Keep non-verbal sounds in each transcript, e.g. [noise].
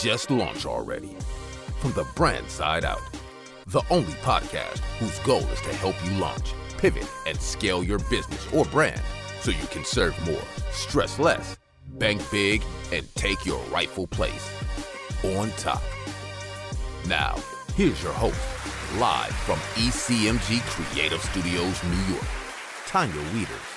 just launch already. From the brand side out, the only podcast whose goal is to help you launch, pivot, and scale your business or brand so you can serve more, stress less, bank big, and take your rightful place on top. Now, here's your host, live from ECMG Creative Studios, New York, Tanya Wieters.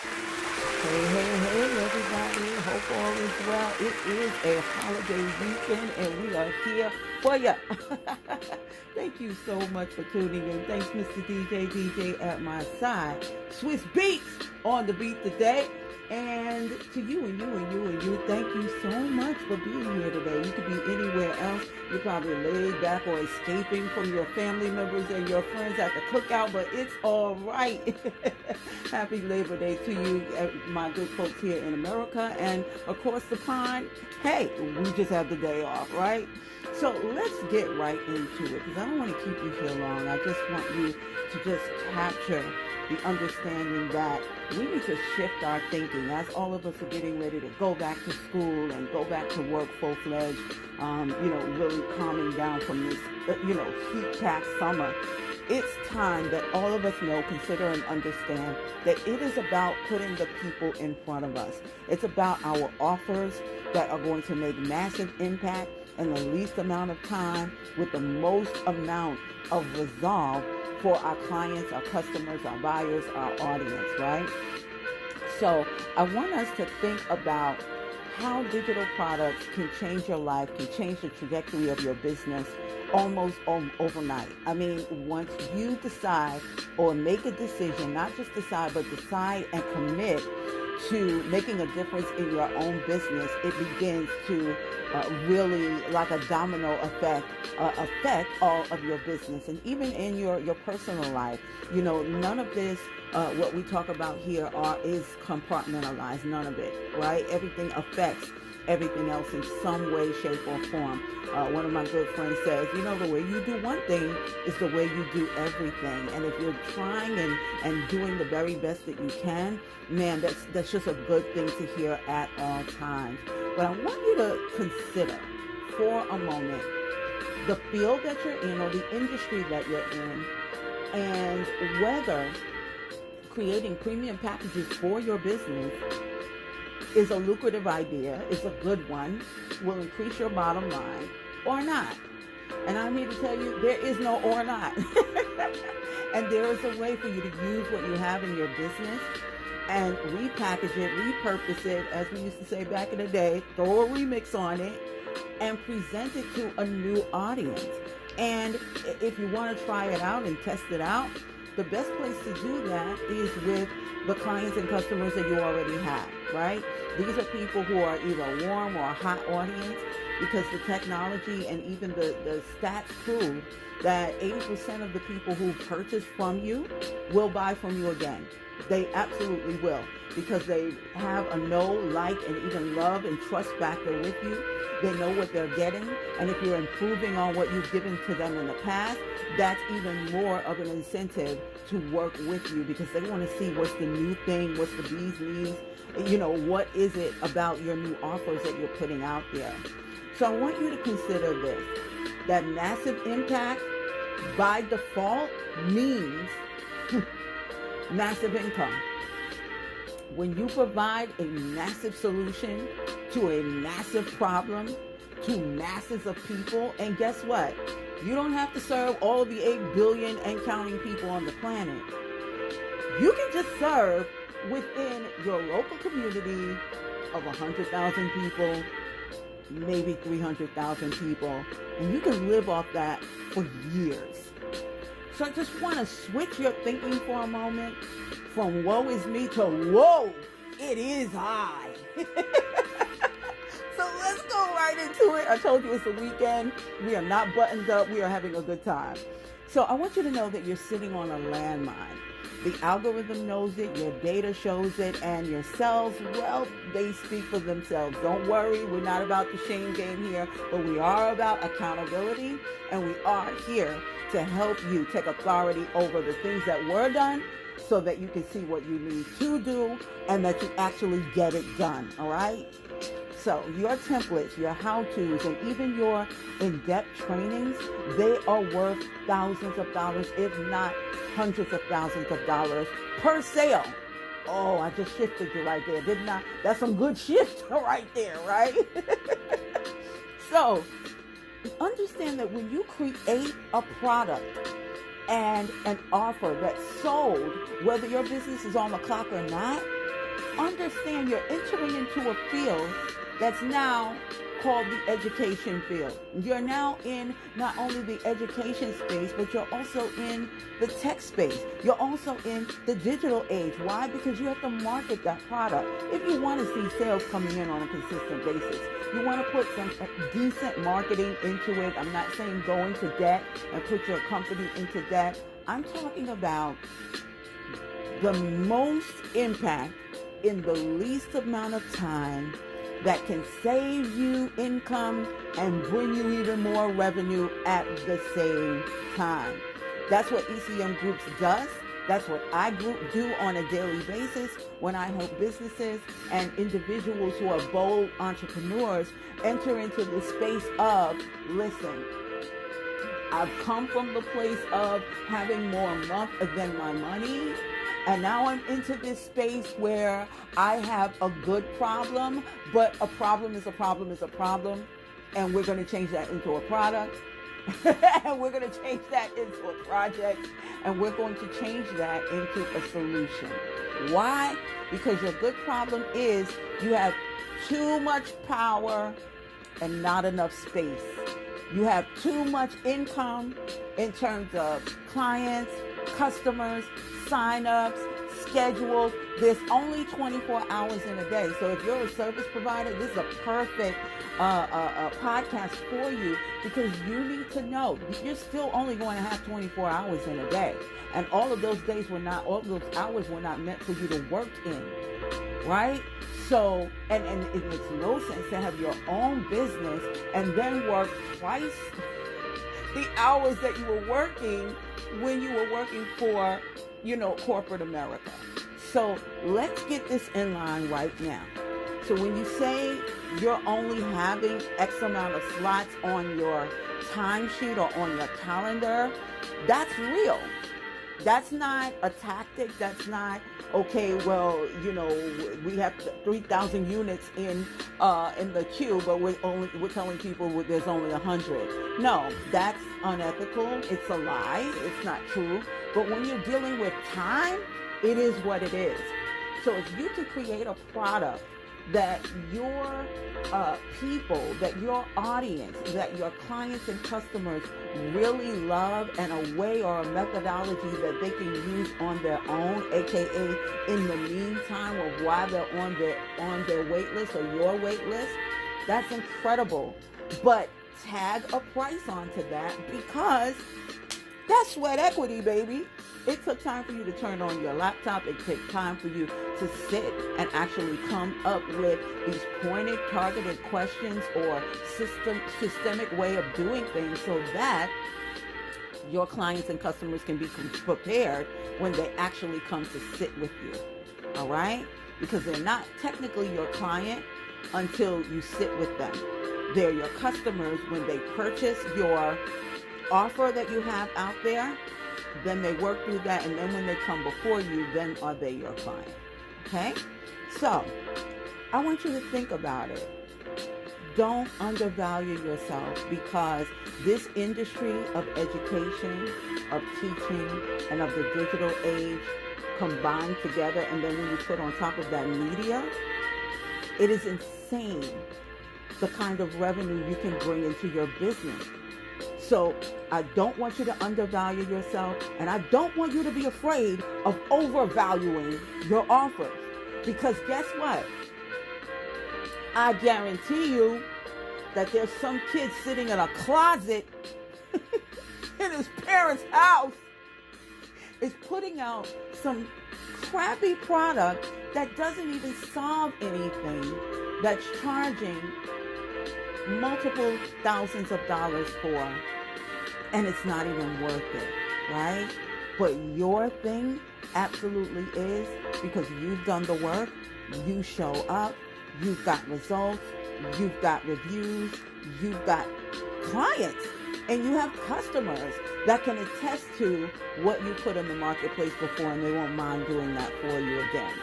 Hey, hey, hey, everybody. All is well. It is a holiday weekend and we are here for you. [laughs] Thank you so much for tuning in. Thanks, Mr. DJ, DJ at my side. Swizz Beatz on the beat today. And to you and you and you and you, thank you so much for being here today. You could be anywhere else. You're probably laid back or escaping from your family members and your friends at the cookout, but it's all right. [laughs] Happy Labor Day to you, uh, my good folks here in America and across the pond. Hey, we just have the day off, right? So let's get right into it because I don't want to keep you here long. I just want you to just capture the understanding that we need to shift our thinking as all of us are getting ready to go back to school and go back to work full-fledged, um, you know, really calming down from this, uh, you know, heat-packed summer. It's time that all of us know, consider, and understand that it is about putting the people in front of us. It's about our offers that are going to make massive impact in the least amount of time with the most amount of resolve for our clients, our customers, our buyers, our audience, right? So I want us to think about how digital products can change your life, can change the trajectory of your business almost overnight. I mean, once you decide or make a decision, not just decide, but decide and commit to making a difference in your own business, it begins to uh, really, like a domino effect, uh, affect all of your business and even in your, your personal life. You know, none of this, uh, what we talk about here, are is compartmentalized. None of it, right? Everything affects everything else in some way, shape, or form. Uh, one of my good friends says, you know, the way you do one thing is the way you do everything. And if you're trying and, and doing the very best that you can, man, that's, that's just a good thing to hear at all times. But I want you to consider for a moment the field that you're in or the industry that you're in and whether creating premium packages for your business is a lucrative idea, is a good one, will increase your bottom line or not. And I'm here to tell you there is no or not. [laughs] and there is a way for you to use what you have in your business and repackage it, repurpose it, as we used to say back in the day, throw a remix on it, and present it to a new audience. And if you want to try it out and test it out, the best place to do that is with the clients and customers that you already have, right? These are people who are either warm or hot audience because the technology and even the, the stats prove that 80% of the people who purchase from you will buy from you again. They absolutely will because they have a know, like, and even love and trust factor with you. They know what they're getting. And if you're improving on what you've given to them in the past, that's even more of an incentive to work with you because they want to see what's the new thing, what's the bee's knees, you know, what is it about your new offers that you're putting out there. So I want you to consider this that massive impact by default means [laughs] massive income. When you provide a massive solution to a massive problem to masses of people, and guess what? You don't have to serve all the 8 billion and counting people on the planet. You can just serve within your local community of 100,000 people, maybe 300,000 people, and you can live off that for years. So I just want to switch your thinking for a moment from woe is me to whoa, it is I. [laughs] so let's go right into it. I told you it's a weekend. We are not buttoned up. We are having a good time. So I want you to know that you're sitting on a landmine. The algorithm knows it, your data shows it, and your cells, well, they speak for themselves. Don't worry, we're not about the shame game here, but we are about accountability, and we are here to help you take authority over the things that were done so that you can see what you need to do and that you actually get it done, all right? So your templates, your how-tos, and even your in-depth trainings, they are worth thousands of dollars, if not hundreds of thousands of dollars per sale. Oh, I just shifted you right there, didn't I? That's some good shift [laughs] right there, right? [laughs] so understand that when you create a product and an offer that's sold, whether your business is on the clock or not, understand you're entering into a field that's now called the education field. You're now in not only the education space, but you're also in the tech space. You're also in the digital age. Why? Because you have to market that product. If you want to see sales coming in on a consistent basis, you want to put some uh, decent marketing into it. I'm not saying go into debt and put your company into debt. I'm talking about the most impact in the least amount of time that can save you income and bring you even more revenue at the same time. That's what ECM Groups does. That's what I do on a daily basis when I help businesses and individuals who are bold entrepreneurs enter into the space of listen. I've come from the place of having more month than my money and now I'm into this space where I have a good problem, but a problem is a problem is a problem. And we're going to change that into a product. [laughs] and we're going to change that into a project. And we're going to change that into a solution. Why? Because your good problem is you have too much power and not enough space. You have too much income in terms of clients, customers, sign-ups, schedules. There's only 24 hours in a day. So if you're a service provider, this is a perfect uh, uh, uh, podcast for you because you need to know you're still only going to have 24 hours in a day. And all of those days were not, all those hours were not meant for you to work in. Right? So, and, and it makes no sense to have your own business and then work twice the hours that you were working when you were working for, you know, corporate America. So let's get this in line right now. So when you say you're only having X amount of slots on your timesheet or on your calendar, that's real. That's not a tactic. That's not okay. Well, you know, we have three thousand units in uh, in the queue, but we're only we're telling people there's only a hundred. No, that's unethical. It's a lie. It's not true. But when you're dealing with time, it is what it is. So if you can create a product that your uh, people, that your audience, that your clients and customers really love and a way or a methodology that they can use on their own, aka in the meantime of why they're on their on their wait list or your wait list, that's incredible. But tag a price onto that because that's sweat equity, baby. It took time for you to turn on your laptop. It took time for you to sit and actually come up with these pointed, targeted questions or system systemic way of doing things so that your clients and customers can be prepared when they actually come to sit with you. All right? Because they're not technically your client until you sit with them. They're your customers when they purchase your offer that you have out there then they work through that, and then when they come before you, then are they your client? Okay? So, I want you to think about it. Don't undervalue yourself because this industry of education, of teaching, and of the digital age combined together, and then when you put on top of that media, it is insane the kind of revenue you can bring into your business. So I don't want you to undervalue yourself, and I don't want you to be afraid of overvaluing your offers. Because guess what? I guarantee you that there's some kid sitting in a closet [laughs] in his parents' house is putting out some crappy product that doesn't even solve anything that's charging multiple thousands of dollars for and it's not even worth it, right? But your thing absolutely is because you've done the work, you show up, you've got results, you've got reviews, you've got clients, and you have customers that can attest to what you put in the marketplace before and they won't mind doing that for you again.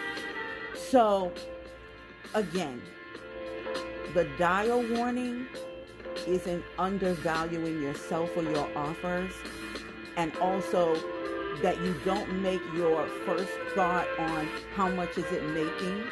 So, again, the dial warning isn't undervaluing yourself or your offers, and also that you don't make your first thought on how much is it making,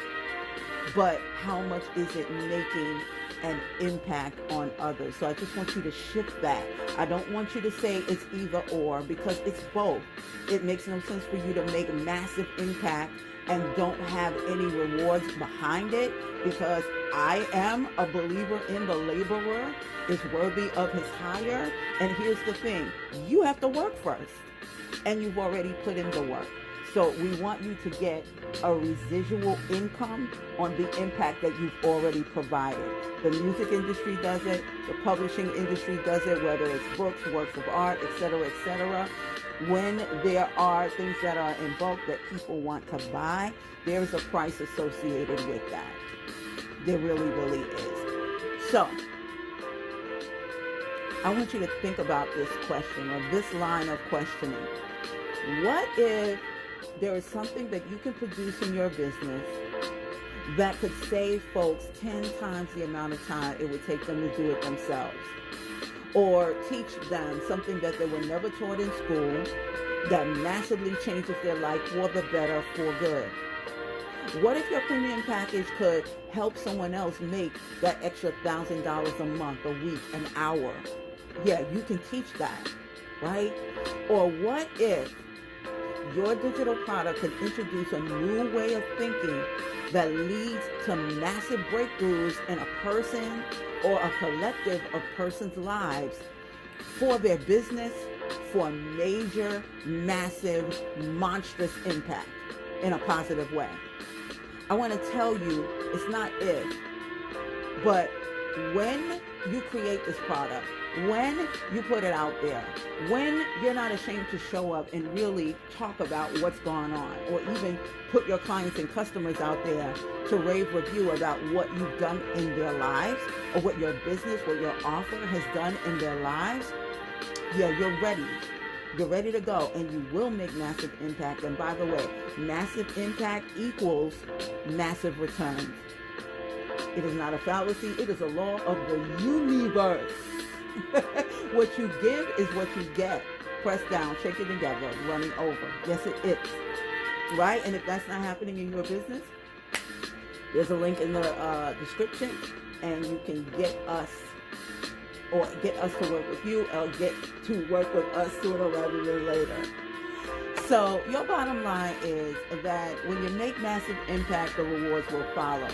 but how much is it making an impact on others. So I just want you to shift that. I don't want you to say it's either or because it's both. It makes no sense for you to make a massive impact and don't have any rewards behind it because I am a believer in the laborer is worthy of his hire. And here's the thing you have to work first, and you've already put in the work. So we want you to get a residual income on the impact that you've already provided. The music industry does it, the publishing industry does it, whether it's books, works of art, etc., etc. When there are things that are in bulk that people want to buy, there's a price associated with that. There really, really is. So, I want you to think about this question or this line of questioning. What if there is something that you can produce in your business that could save folks 10 times the amount of time it would take them to do it themselves? Or teach them something that they were never taught in school that massively changes their life for the better, for good. What if your premium package could help someone else make that extra thousand dollars a month, a week, an hour? Yeah, you can teach that, right? Or what if your digital product could introduce a new way of thinking that leads to massive breakthroughs in a person or a collective of persons' lives for their business for major, massive, monstrous impact in a positive way. I want to tell you it's not if, but when you create this product, when you put it out there, when you're not ashamed to show up and really talk about what's going on, or even put your clients and customers out there to rave review about what you've done in their lives, or what your business, what your offer has done in their lives, yeah, you're ready. You're ready to go, and you will make massive impact. And by the way, massive impact equals massive returns. It is not a fallacy, it is a law of the universe. [laughs] what you give is what you get. Press down, shake it together, running over. Yes, it is. Right? And if that's not happening in your business, there's a link in the uh, description, and you can get us or get us to work with you or get to work with us sooner rather than later. So, your bottom line is that when you make massive impact, the rewards will follow.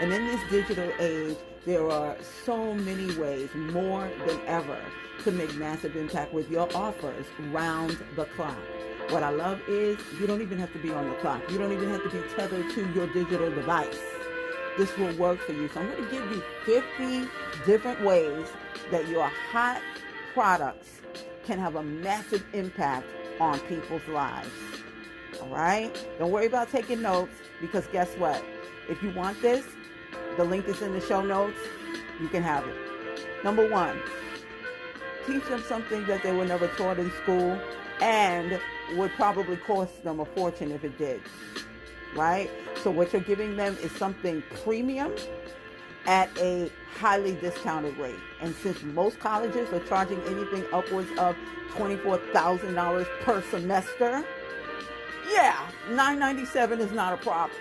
And in this digital age, there are so many ways, more than ever, to make massive impact with your offers round the clock. What I love is you don't even have to be on the clock. You don't even have to be tethered to your digital device. This will work for you. So I'm going to give you 50 different ways that your hot products can have a massive impact on people's lives. All right? Don't worry about taking notes because guess what? If you want this, the link is in the show notes. You can have it. Number one, teach them something that they were never taught in school and would probably cost them a fortune if it did. Right? So what you're giving them is something premium at a highly discounted rate. And since most colleges are charging anything upwards of $24,000 per semester, yeah, 997 is not a problem.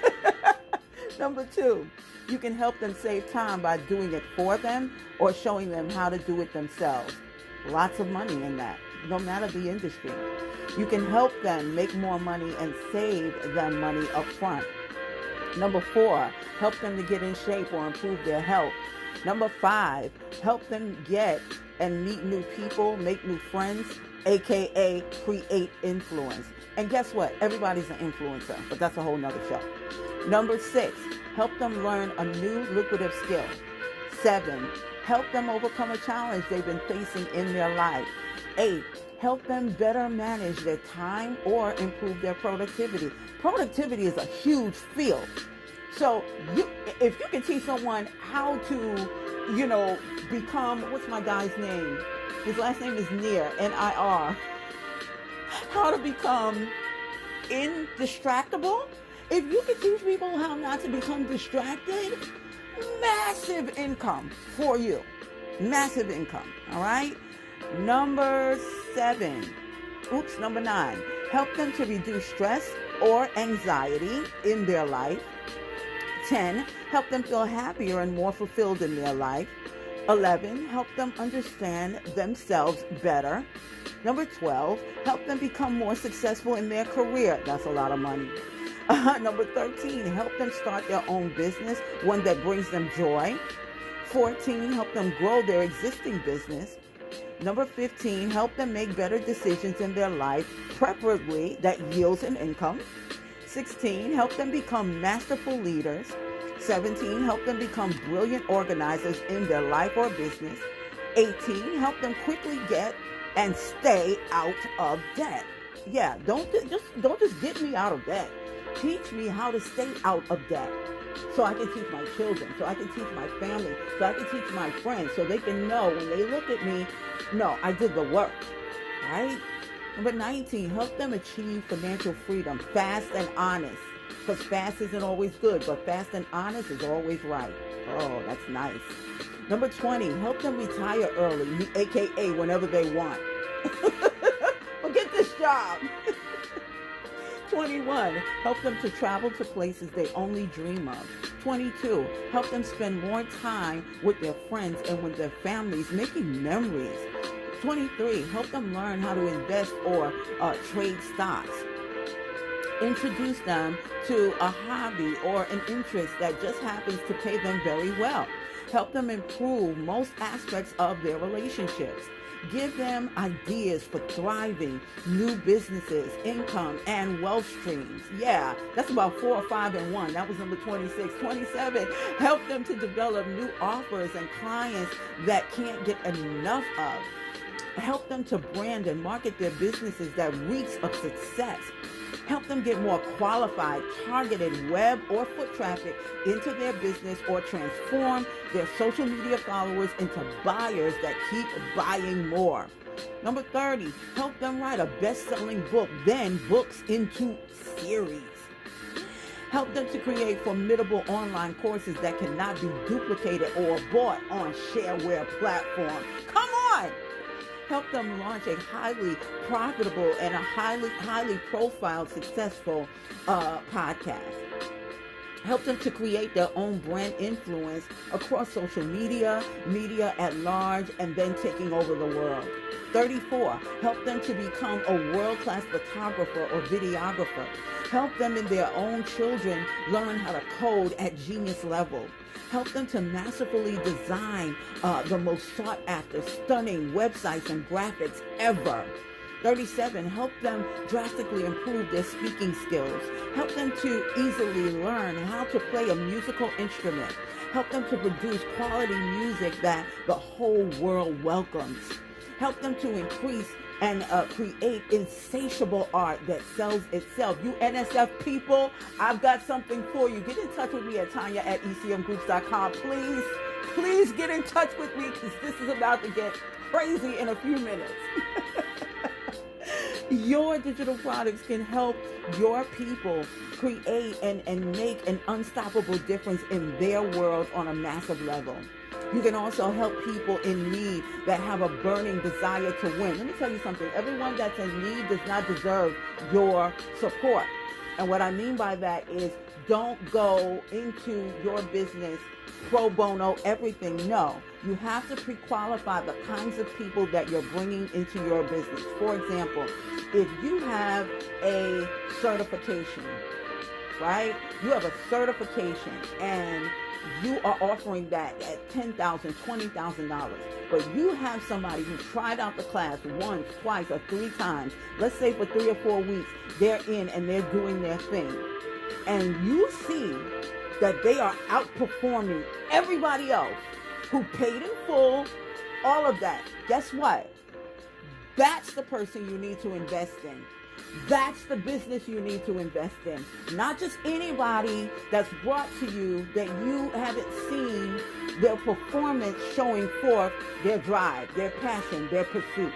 [laughs] Number two, you can help them save time by doing it for them or showing them how to do it themselves. Lots of money in that, no matter the industry. You can help them make more money and save them money up front. Number four, help them to get in shape or improve their health. Number five, help them get and meet new people, make new friends, aka create influence. And guess what? Everybody's an influencer, but that's a whole nother show. Number six, help them learn a new lucrative skill. Seven, help them overcome a challenge they've been facing in their life. Eight, help them better manage their time or improve their productivity. Productivity is a huge field. So you, if you can teach someone how to, you know, become what's my guy's name? His last name is Nir, N-I-R. How to become indistractable. If you can teach people how not to become distracted, massive income for you. Massive income. All right. Number seven. Oops, number nine. Help them to reduce stress or anxiety in their life. 10. Help them feel happier and more fulfilled in their life. 11. Help them understand themselves better. Number 12. Help them become more successful in their career. That's a lot of money. [laughs] Number 13. Help them start their own business, one that brings them joy. 14. Help them grow their existing business. Number 15, help them make better decisions in their life, preferably that yields an income. 16, help them become masterful leaders. 17, help them become brilliant organizers in their life or business. 18, help them quickly get and stay out of debt. Yeah, don't just don't just get me out of debt. Teach me how to stay out of debt so I can teach my children, so I can teach my family, so I can teach my friends, so they can know when they look at me, no, I did the work, right? Number 19, help them achieve financial freedom, fast and honest. Because fast isn't always good, but fast and honest is always right. Oh, that's nice. Number 20, help them retire early, aka whenever they want. [laughs] Forget this job. [laughs] 21, help them to travel to places they only dream of. 22, help them spend more time with their friends and with their families, making memories. 23, help them learn how to invest or uh, trade stocks. Introduce them to a hobby or an interest that just happens to pay them very well. Help them improve most aspects of their relationships. Give them ideas for thriving, new businesses, income, and wealth streams. Yeah, that's about four or five in one. That was number 26. 27, help them to develop new offers and clients that can't get enough of. Help them to brand and market their businesses that reeks of success help them get more qualified, targeted web or foot traffic into their business or transform their social media followers into buyers that keep buying more. Number 30, help them write a best selling book, then books into series. Help them to create formidable online courses that cannot be duplicated or bought on shareware platforms. Come on! Help them launch a highly profitable and a highly, highly profiled, successful uh, podcast help them to create their own brand influence across social media, media at large, and then taking over the world. 34, help them to become a world-class photographer or videographer. Help them and their own children learn how to code at genius level help them to masterfully design uh, the most sought after, stunning websites and graphics ever. 37, help them drastically improve their speaking skills. Help them to easily learn how to play a musical instrument. Help them to produce quality music that the whole world welcomes. Help them to increase and uh, create insatiable art that sells itself. You NFT people, I've got something for you. Get in touch with me at Tanya at ECMGroups.com. Please, please get in touch with me because this is about to get crazy in a few minutes. [laughs] your digital products can help your people create and, and make an unstoppable difference in their world on a massive level. You can also help people in need that have a burning desire to win. Let me tell you something. Everyone that's in need does not deserve your support. And what I mean by that is don't go into your business pro bono everything. No, you have to pre-qualify the kinds of people that you're bringing into your business. For example, if you have a certification, right? You have a certification and you are offering that at $10,000, $20,000. But you have somebody who tried out the class once, twice, or three times. Let's say for three or four weeks, they're in and they're doing their thing. And you see that they are outperforming everybody else who paid in full, all of that. Guess what? That's the person you need to invest in That's the business you need to invest in. Not just anybody that's brought to you that you haven't seen their performance showing forth their drive, their passion, their pursuit.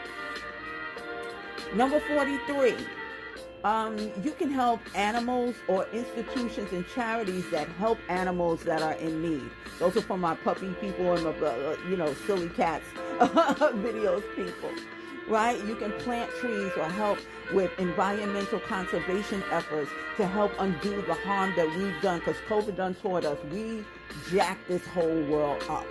Number 43. Um, you can help animals or institutions and charities that help animals that are in need. Those are for my puppy people and my, uh, you know, silly cats [laughs] videos people right? You can plant trees or help with environmental conservation efforts to help undo the harm that we've done because COVID done taught us we jacked this whole world up.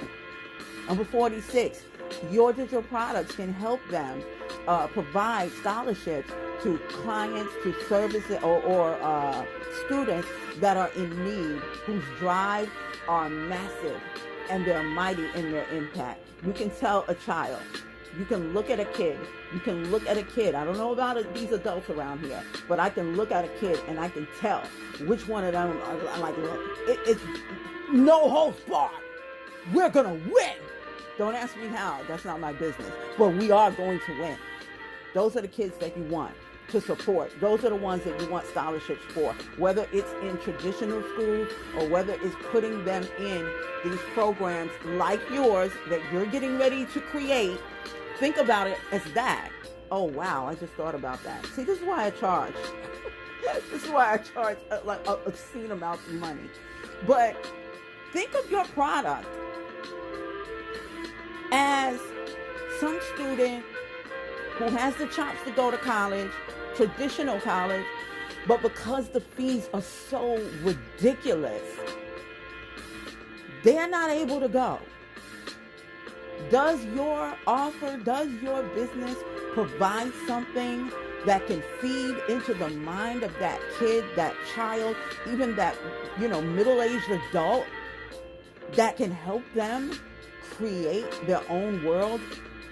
Number 46, your digital products can help them uh, provide scholarships to clients, to services, or, or uh, students that are in need, whose drive are massive and they're mighty in their impact. You can tell a child you can look at a kid. You can look at a kid. I don't know about these adults around here, but I can look at a kid and I can tell which one of them are like, look, it, it's no holds barred. We're going to win. Don't ask me how. That's not my business. But we are going to win. Those are the kids that you want to support. Those are the ones that you want scholarships for, whether it's in traditional schools or whether it's putting them in these programs like yours that you're getting ready to create think about it as that. Oh wow, I just thought about that. See, this is why I charge. [laughs] this is why I charge uh, like obscene amount of money. But think of your product as some student who has the chops to go to college, traditional college, but because the fees are so ridiculous, they're not able to go. Does your offer, does your business provide something that can feed into the mind of that kid, that child, even that, you know, middle-aged adult that can help them create their own world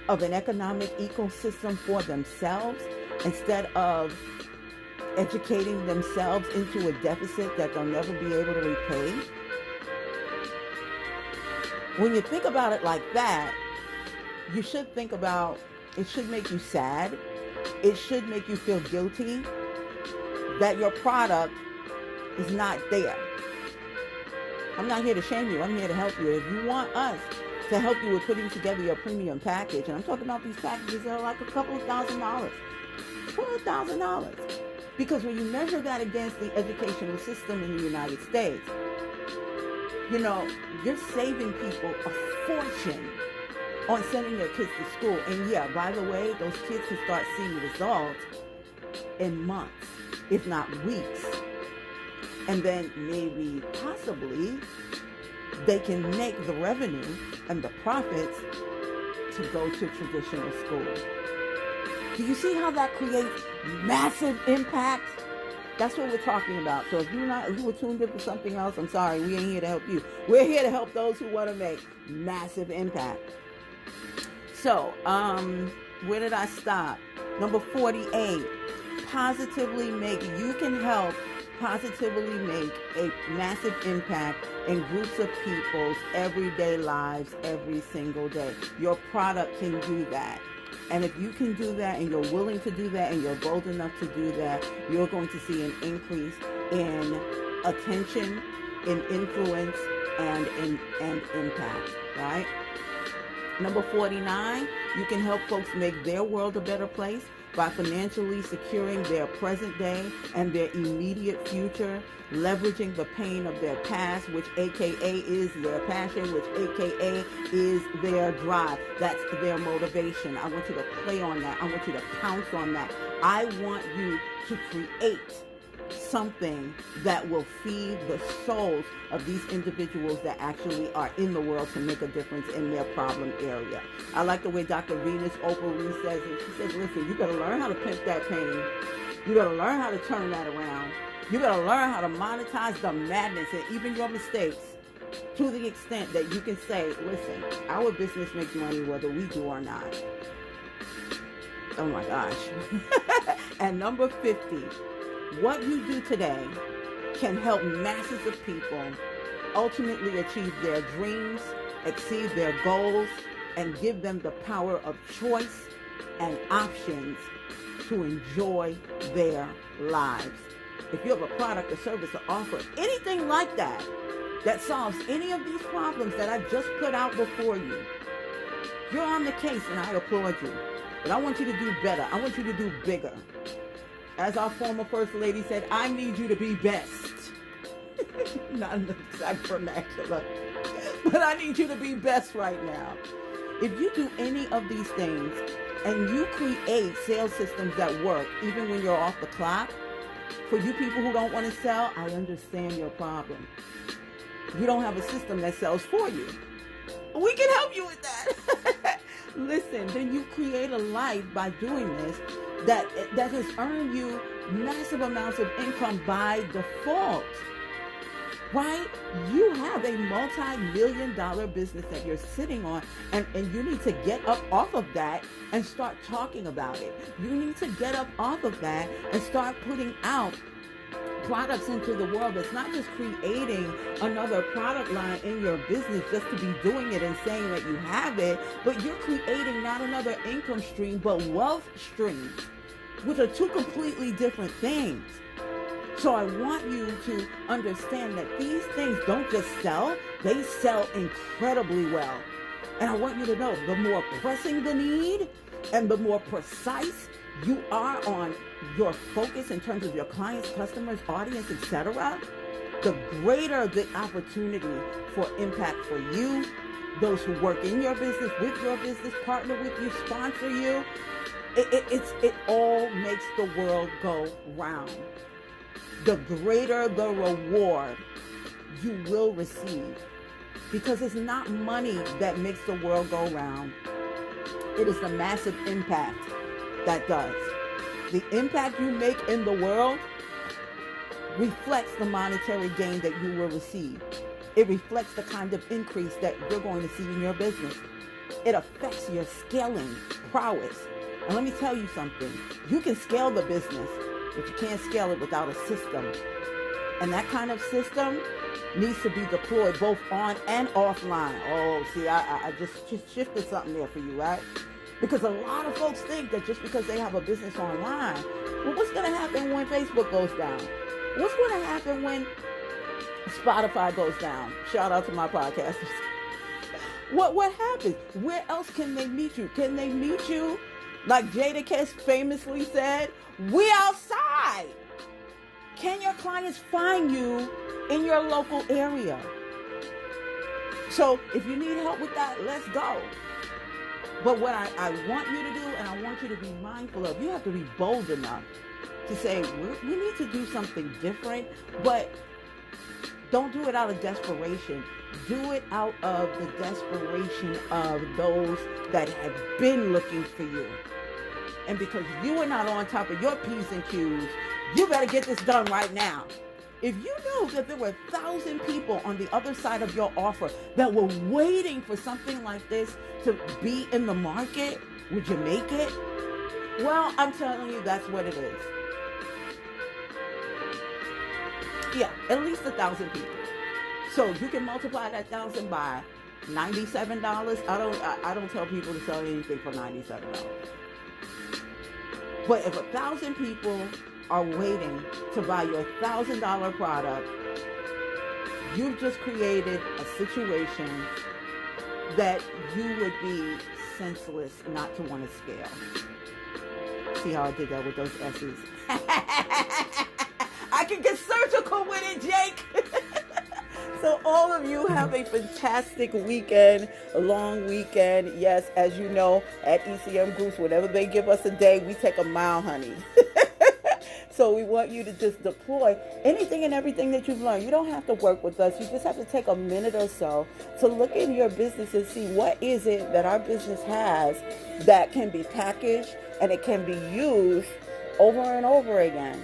of an economic ecosystem for themselves instead of educating themselves into a deficit that they'll never be able to repay? When you think about it like that, you should think about it should make you sad. It should make you feel guilty that your product is not there. I'm not here to shame you. I'm here to help you. If you want us to help you with putting together your premium package, and I'm talking about these packages that are like a couple of thousand dollars, twelve thousand dollars. Because when you measure that against the educational system in the United States, you know, you're saving people a fortune on sending their kids to school. And yeah, by the way, those kids can start seeing results in months, if not weeks. And then maybe, possibly, they can make the revenue and the profits to go to traditional school. Do you see how that creates massive impact? That's what we're talking about. So if you're not, you were tuned in for something else, I'm sorry, we ain't here to help you. We're here to help those who want to make massive impact. So, um, where did I stop? Number 48. Positively make, you can help positively make a massive impact in groups of people's everyday lives every single day. Your product can do that. And if you can do that and you're willing to do that and you're bold enough to do that, you're going to see an increase in attention, in influence, and in and impact, right? Number 49, you can help folks make their world a better place by financially securing their present day and their immediate future, leveraging the pain of their past, which AKA is their passion, which AKA is their drive. That's their motivation. I want you to play on that. I want you to pounce on that. I want you to create something that will feed the souls of these individuals that actually are in the world to make a difference in their problem area. I like the way Dr. Venus Opal Reese says it. She says, listen, you gotta learn how to pimp that pain. You gotta learn how to turn that around. You gotta learn how to monetize the madness and even your mistakes to the extent that you can say, listen, our business makes money whether we do or not. Oh my gosh. [laughs] and number 50, what you do today can help masses of people ultimately achieve their dreams, exceed their goals, and give them the power of choice and options to to enjoy their lives. If you have a product or service or offer, anything like that, that solves any of these problems that I just put out before you, you're on the case and I applaud you. But I want you to do better. I want you to do bigger. As our former First Lady said, I need you to be best. [laughs] Not in the exact vernacular. But I need you to be best right now. If you do any of these things and you create sales systems that work even when you're off the clock, for you people who don't want to sell, I understand your problem. You don't have a system that sells for you. We can help you with that. [laughs] Listen, then you create a life by doing this that that has earned you massive amounts of income by default. Right? You have a multi-million dollar business that you're sitting on and, and you need to get up off of that and start talking about it. You need to get up off of that and start putting out products into the world. It's not just creating another product line in your business just to be doing it and saying that you have it, but you're creating not another income stream, but wealth streams, which are two completely different things. So I want you to understand that these things don't just sell, they sell incredibly well. And I want you to know the more pressing the need and the more precise you are on your focus in terms of your clients, customers, audience, etc., the greater the opportunity for impact for you, those who work in your business, with your business, partner with you, sponsor you. It, it, it's, it all makes the world go round. The greater the reward you will receive. Because it's not money that makes the world go round. It is the massive impact that does. The impact you make in the world reflects the monetary gain that you will receive. It reflects the kind of increase that you're going to see in your business. It affects your scaling prowess. And let me tell you something. You can scale the business, but you can't scale it without a system. And that kind of system needs to be deployed both on and offline. Oh, see, I, I just, shifted something there for you, right? Because a lot of folks think that just because they have a business online, well, what's going to happen when Facebook goes down? What's going to happen when Spotify goes down? Shout out to my podcasters. [laughs] What what happens? Where else can they meet you? Can they meet you like Jadakiss famously said, we outside. Can your clients find you in your local area? So if you need help with that, let's go. But what I, I want you to do, and I want you to be mindful of, you have to be bold enough to say, we need to do something different, but don't do it out of desperation. Do it out of the desperation of those that have been looking for you. And because you are not on top of your P's and Q's, you better get this done right now. If you knew that there were a thousand people on the other side of your offer that were waiting for something like this to be in the market, would you make it? Well, I'm telling you, that's what it is. Yeah, at least a thousand people. So you can multiply that thousand by ninety-seven dollars. I don't. I, I don't tell people to sell anything for ninety-seven dollars. But if a thousand people are waiting to buy your thousand dollar product, you've just created a situation that you would be senseless not to want to scale. See how I did that with those S's? [laughs] I can get surgical with it, Jake. So all of you have a fantastic weekend, a long weekend. Yes, as you know, at ECM Groups, whenever they give us a day, we take a mile, honey. [laughs] So we want you to just deploy anything and everything that you've learned. You don't have to work with us. You just have to take a minute or so to look in your business and see what is it that our business has that can be packaged and it can be used over and over again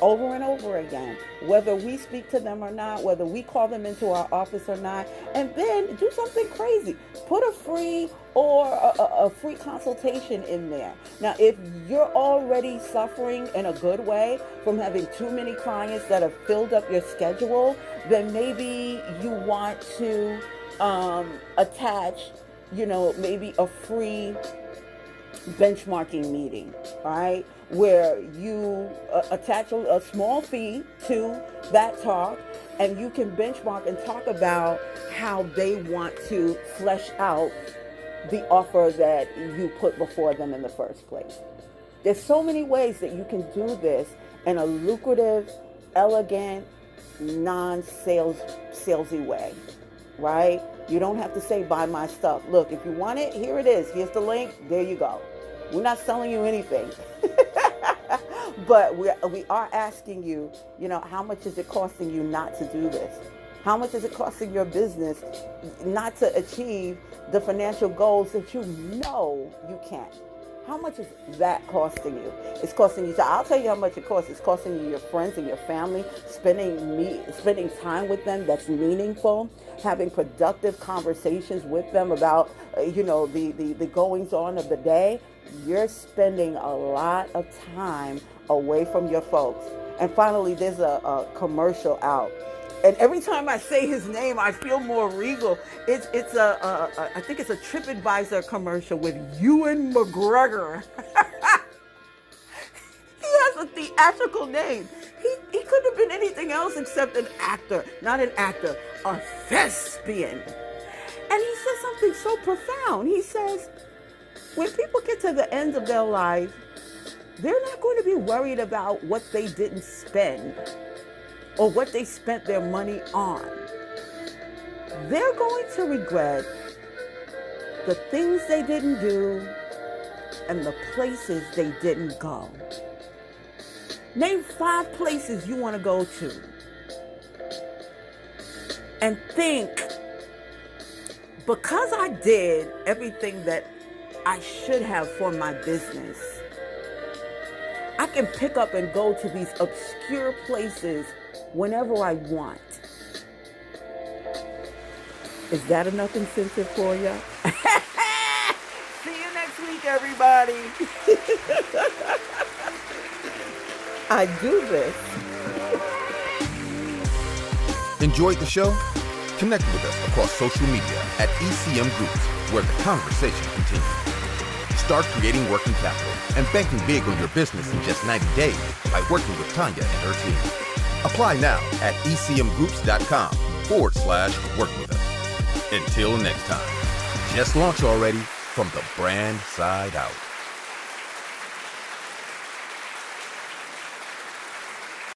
over and over again, whether we speak to them or not, whether we call them into our office or not, and then do something crazy. Put a free or a, a, free consultation in there. Now, if you're already suffering in a good way from having too many clients that have filled up your schedule, then maybe you want to um, attach, you know, maybe a free benchmarking meeting, right? Where you uh, attach a, a small fee to that talk and you can benchmark and talk about how they want to flesh out the offer that you put before them in the first place. There's so many ways that you can do this in a lucrative, elegant, non-sales salesy way, right? You don't have to say buy my stuff. Look, if you want it, here it is. Here's the link. There you go. We're not selling you anything. [laughs] but we we are asking you, you know, how much is it costing you not to do this? How much is it costing your business not to achieve the financial goals that you know you can? How much is that costing you? It's costing you. So I'll tell you how much it costs. It's costing you your friends and your family, spending me, spending time with them that's meaningful, having productive conversations with them about, uh, you know, the, the the goings on of the day. You're spending a lot of time away from your folks. And finally, there's a, a commercial out and every time I say his name, I feel more regal. It's it's a, a, a I think it's a TripAdvisor commercial with Ewan McGregor. [laughs] he has a theatrical name. He he couldn't have been anything else except an actor, not an actor, a thespian. And he says something so profound. He says, when people get to the end of their life, they're not going to be worried about what they didn't spend or what they spent their money on. They're going to regret the things they didn't do and the places they didn't go. Name five places you want to go to. And think, because I did everything that I should have for my business, I can pick up and go to these obscure places whenever I want. Is that enough incentive for you? [laughs] See you next week, everybody. [laughs] I do this. Enjoyed the show? Connect with us across social media at ECM Groups, where the conversation continues. Start creating working capital and banking big on your business in just 90 days by working with Tanya and her team. Apply now at ecmgroups.com forward slash work with us. Until next time, just launch already from the brand side out.